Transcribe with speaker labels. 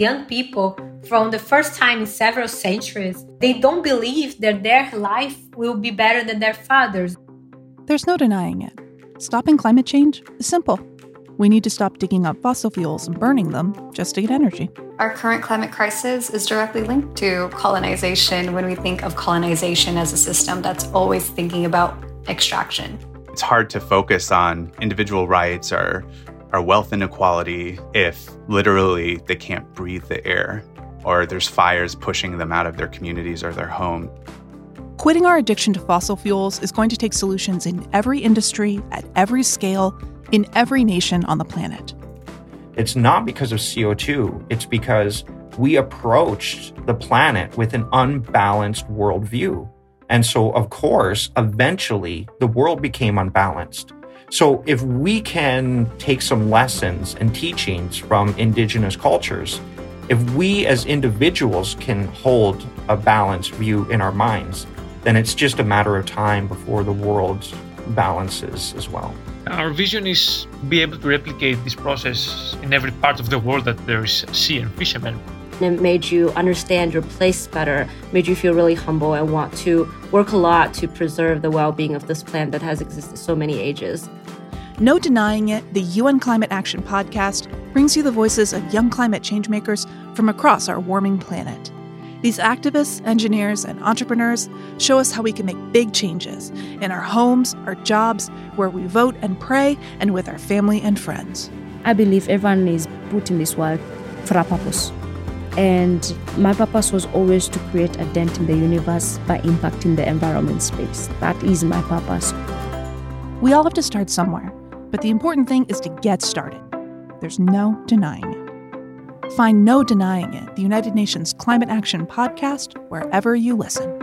Speaker 1: young people from the first time in several centuries, they don't believe that their life will be better than their fathers.
Speaker 2: There's no denying it. Stopping climate change is simple. We need to stop digging up fossil fuels and burning them just to get energy.
Speaker 3: Our current climate crisis is directly linked to colonization when we think of colonization as a system that's always thinking about extraction.
Speaker 4: It's hard to focus on individual rights or, or wealth inequality if literally they can't breathe the air or there's fires pushing them out of their communities or their home.
Speaker 2: Quitting our addiction to fossil fuels is going to take solutions in every industry, at every scale, in every nation on the planet.
Speaker 5: It's not because of CO2, it's because we approached the planet with an unbalanced worldview. And so, of course, eventually the world became unbalanced. So, if we can take some lessons and teachings from indigenous cultures, if we as individuals can hold a balanced view in our minds, then it's just a matter of time before the world balances as well.
Speaker 6: Our vision is be able to replicate this process in every part of the world that there is sea and fishermen.
Speaker 7: And it made you understand your place better, made you feel really humble and want to work a lot to preserve the well being of this plant that has existed so many ages.
Speaker 2: No denying it, the UN Climate Action Podcast brings you the voices of young climate changemakers from across our warming planet. These activists, engineers, and entrepreneurs show us how we can make big changes in our homes, our jobs, where we vote and pray, and with our family and friends.
Speaker 8: I believe everyone is put in this world for a purpose. And my purpose was always to create a dent in the universe by impacting the environment space. That is my purpose.
Speaker 2: We all have to start somewhere, but the important thing is to get started. There's no denying it. Find No Denying It, the United Nations Climate Action podcast, wherever you listen.